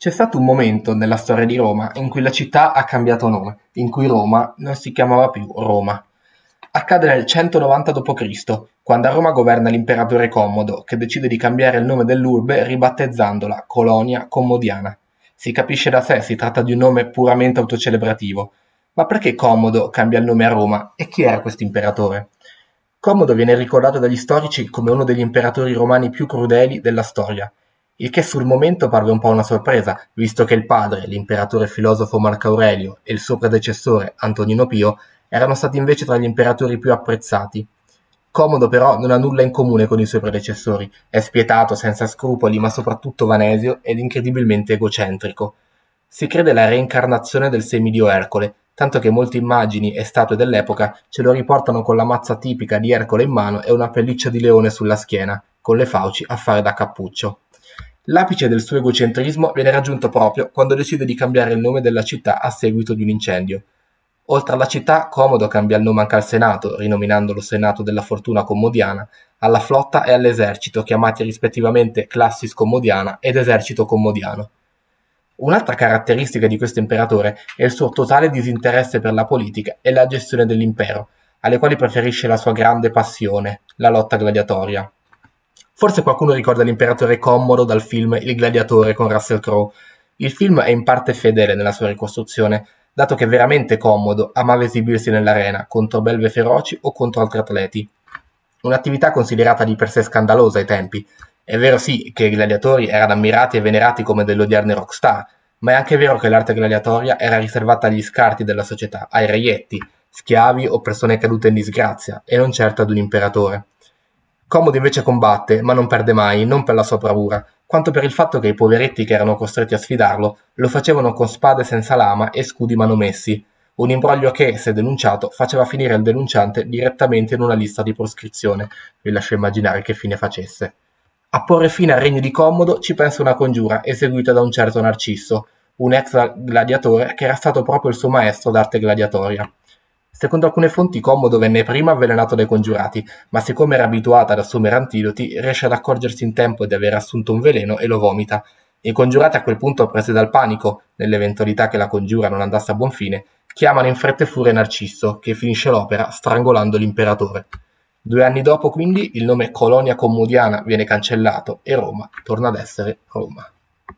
C'è stato un momento nella storia di Roma in cui la città ha cambiato nome, in cui Roma non si chiamava più Roma. Accade nel 190 d.C., quando a Roma governa l'imperatore Commodo, che decide di cambiare il nome dell'urbe ribattezzandola Colonia Commodiana. Si capisce da sé, si tratta di un nome puramente autocelebrativo. Ma perché Commodo cambia il nome a Roma e chi era questo imperatore? Commodo viene ricordato dagli storici come uno degli imperatori romani più crudeli della storia il che sul momento parve un po' una sorpresa, visto che il padre, l'imperatore filosofo Marco Aurelio, e il suo predecessore, Antonino Pio, erano stati invece tra gli imperatori più apprezzati. Comodo però non ha nulla in comune con i suoi predecessori, è spietato, senza scrupoli, ma soprattutto vanesio ed incredibilmente egocentrico. Si crede la reincarnazione del semidio Ercole, tanto che molte immagini e statue dell'epoca ce lo riportano con la mazza tipica di Ercole in mano e una pelliccia di leone sulla schiena, con le fauci a fare da cappuccio. L'apice del suo egocentrismo viene raggiunto proprio quando decide di cambiare il nome della città a seguito di un incendio. Oltre alla città, Comodo cambia il nome anche al Senato, rinominandolo Senato della Fortuna Commodiana, alla flotta e all'esercito, chiamati rispettivamente Classis Commodiana ed Esercito Commodiano. Un'altra caratteristica di questo imperatore è il suo totale disinteresse per la politica e la gestione dell'impero, alle quali preferisce la sua grande passione, la lotta gladiatoria. Forse qualcuno ricorda l'imperatore Commodo dal film Il gladiatore con Russell Crowe. Il film è in parte fedele nella sua ricostruzione, dato che veramente Commodo amava esibirsi nell'arena contro belve feroci o contro altri atleti. Un'attività considerata di per sé scandalosa ai tempi. È vero sì che i gladiatori erano ammirati e venerati come delle odierne rockstar, ma è anche vero che l'arte gladiatoria era riservata agli scarti della società, ai reietti, schiavi o persone cadute in disgrazia, e non certo ad un imperatore. Comodo invece combatte, ma non perde mai, non per la sua bravura, quanto per il fatto che i poveretti che erano costretti a sfidarlo lo facevano con spade senza lama e scudi manomessi, un imbroglio che, se denunciato, faceva finire il denunciante direttamente in una lista di proscrizione. Vi lascio immaginare che fine facesse. A porre fine al regno di Commodo ci pensa una congiura eseguita da un certo Narcisso, un ex gladiatore che era stato proprio il suo maestro d'arte gladiatoria. Secondo alcune fonti Commodo venne prima avvelenato dai congiurati, ma siccome era abituato ad assumere antidoti, riesce ad accorgersi in tempo di aver assunto un veleno e lo vomita. I congiurati a quel punto, presi dal panico, nell'eventualità che la congiura non andasse a buon fine, chiamano in fretta e furia Narcisso, che finisce l'opera strangolando l'imperatore. Due anni dopo, quindi, il nome Colonia Commodiana viene cancellato e Roma torna ad essere Roma.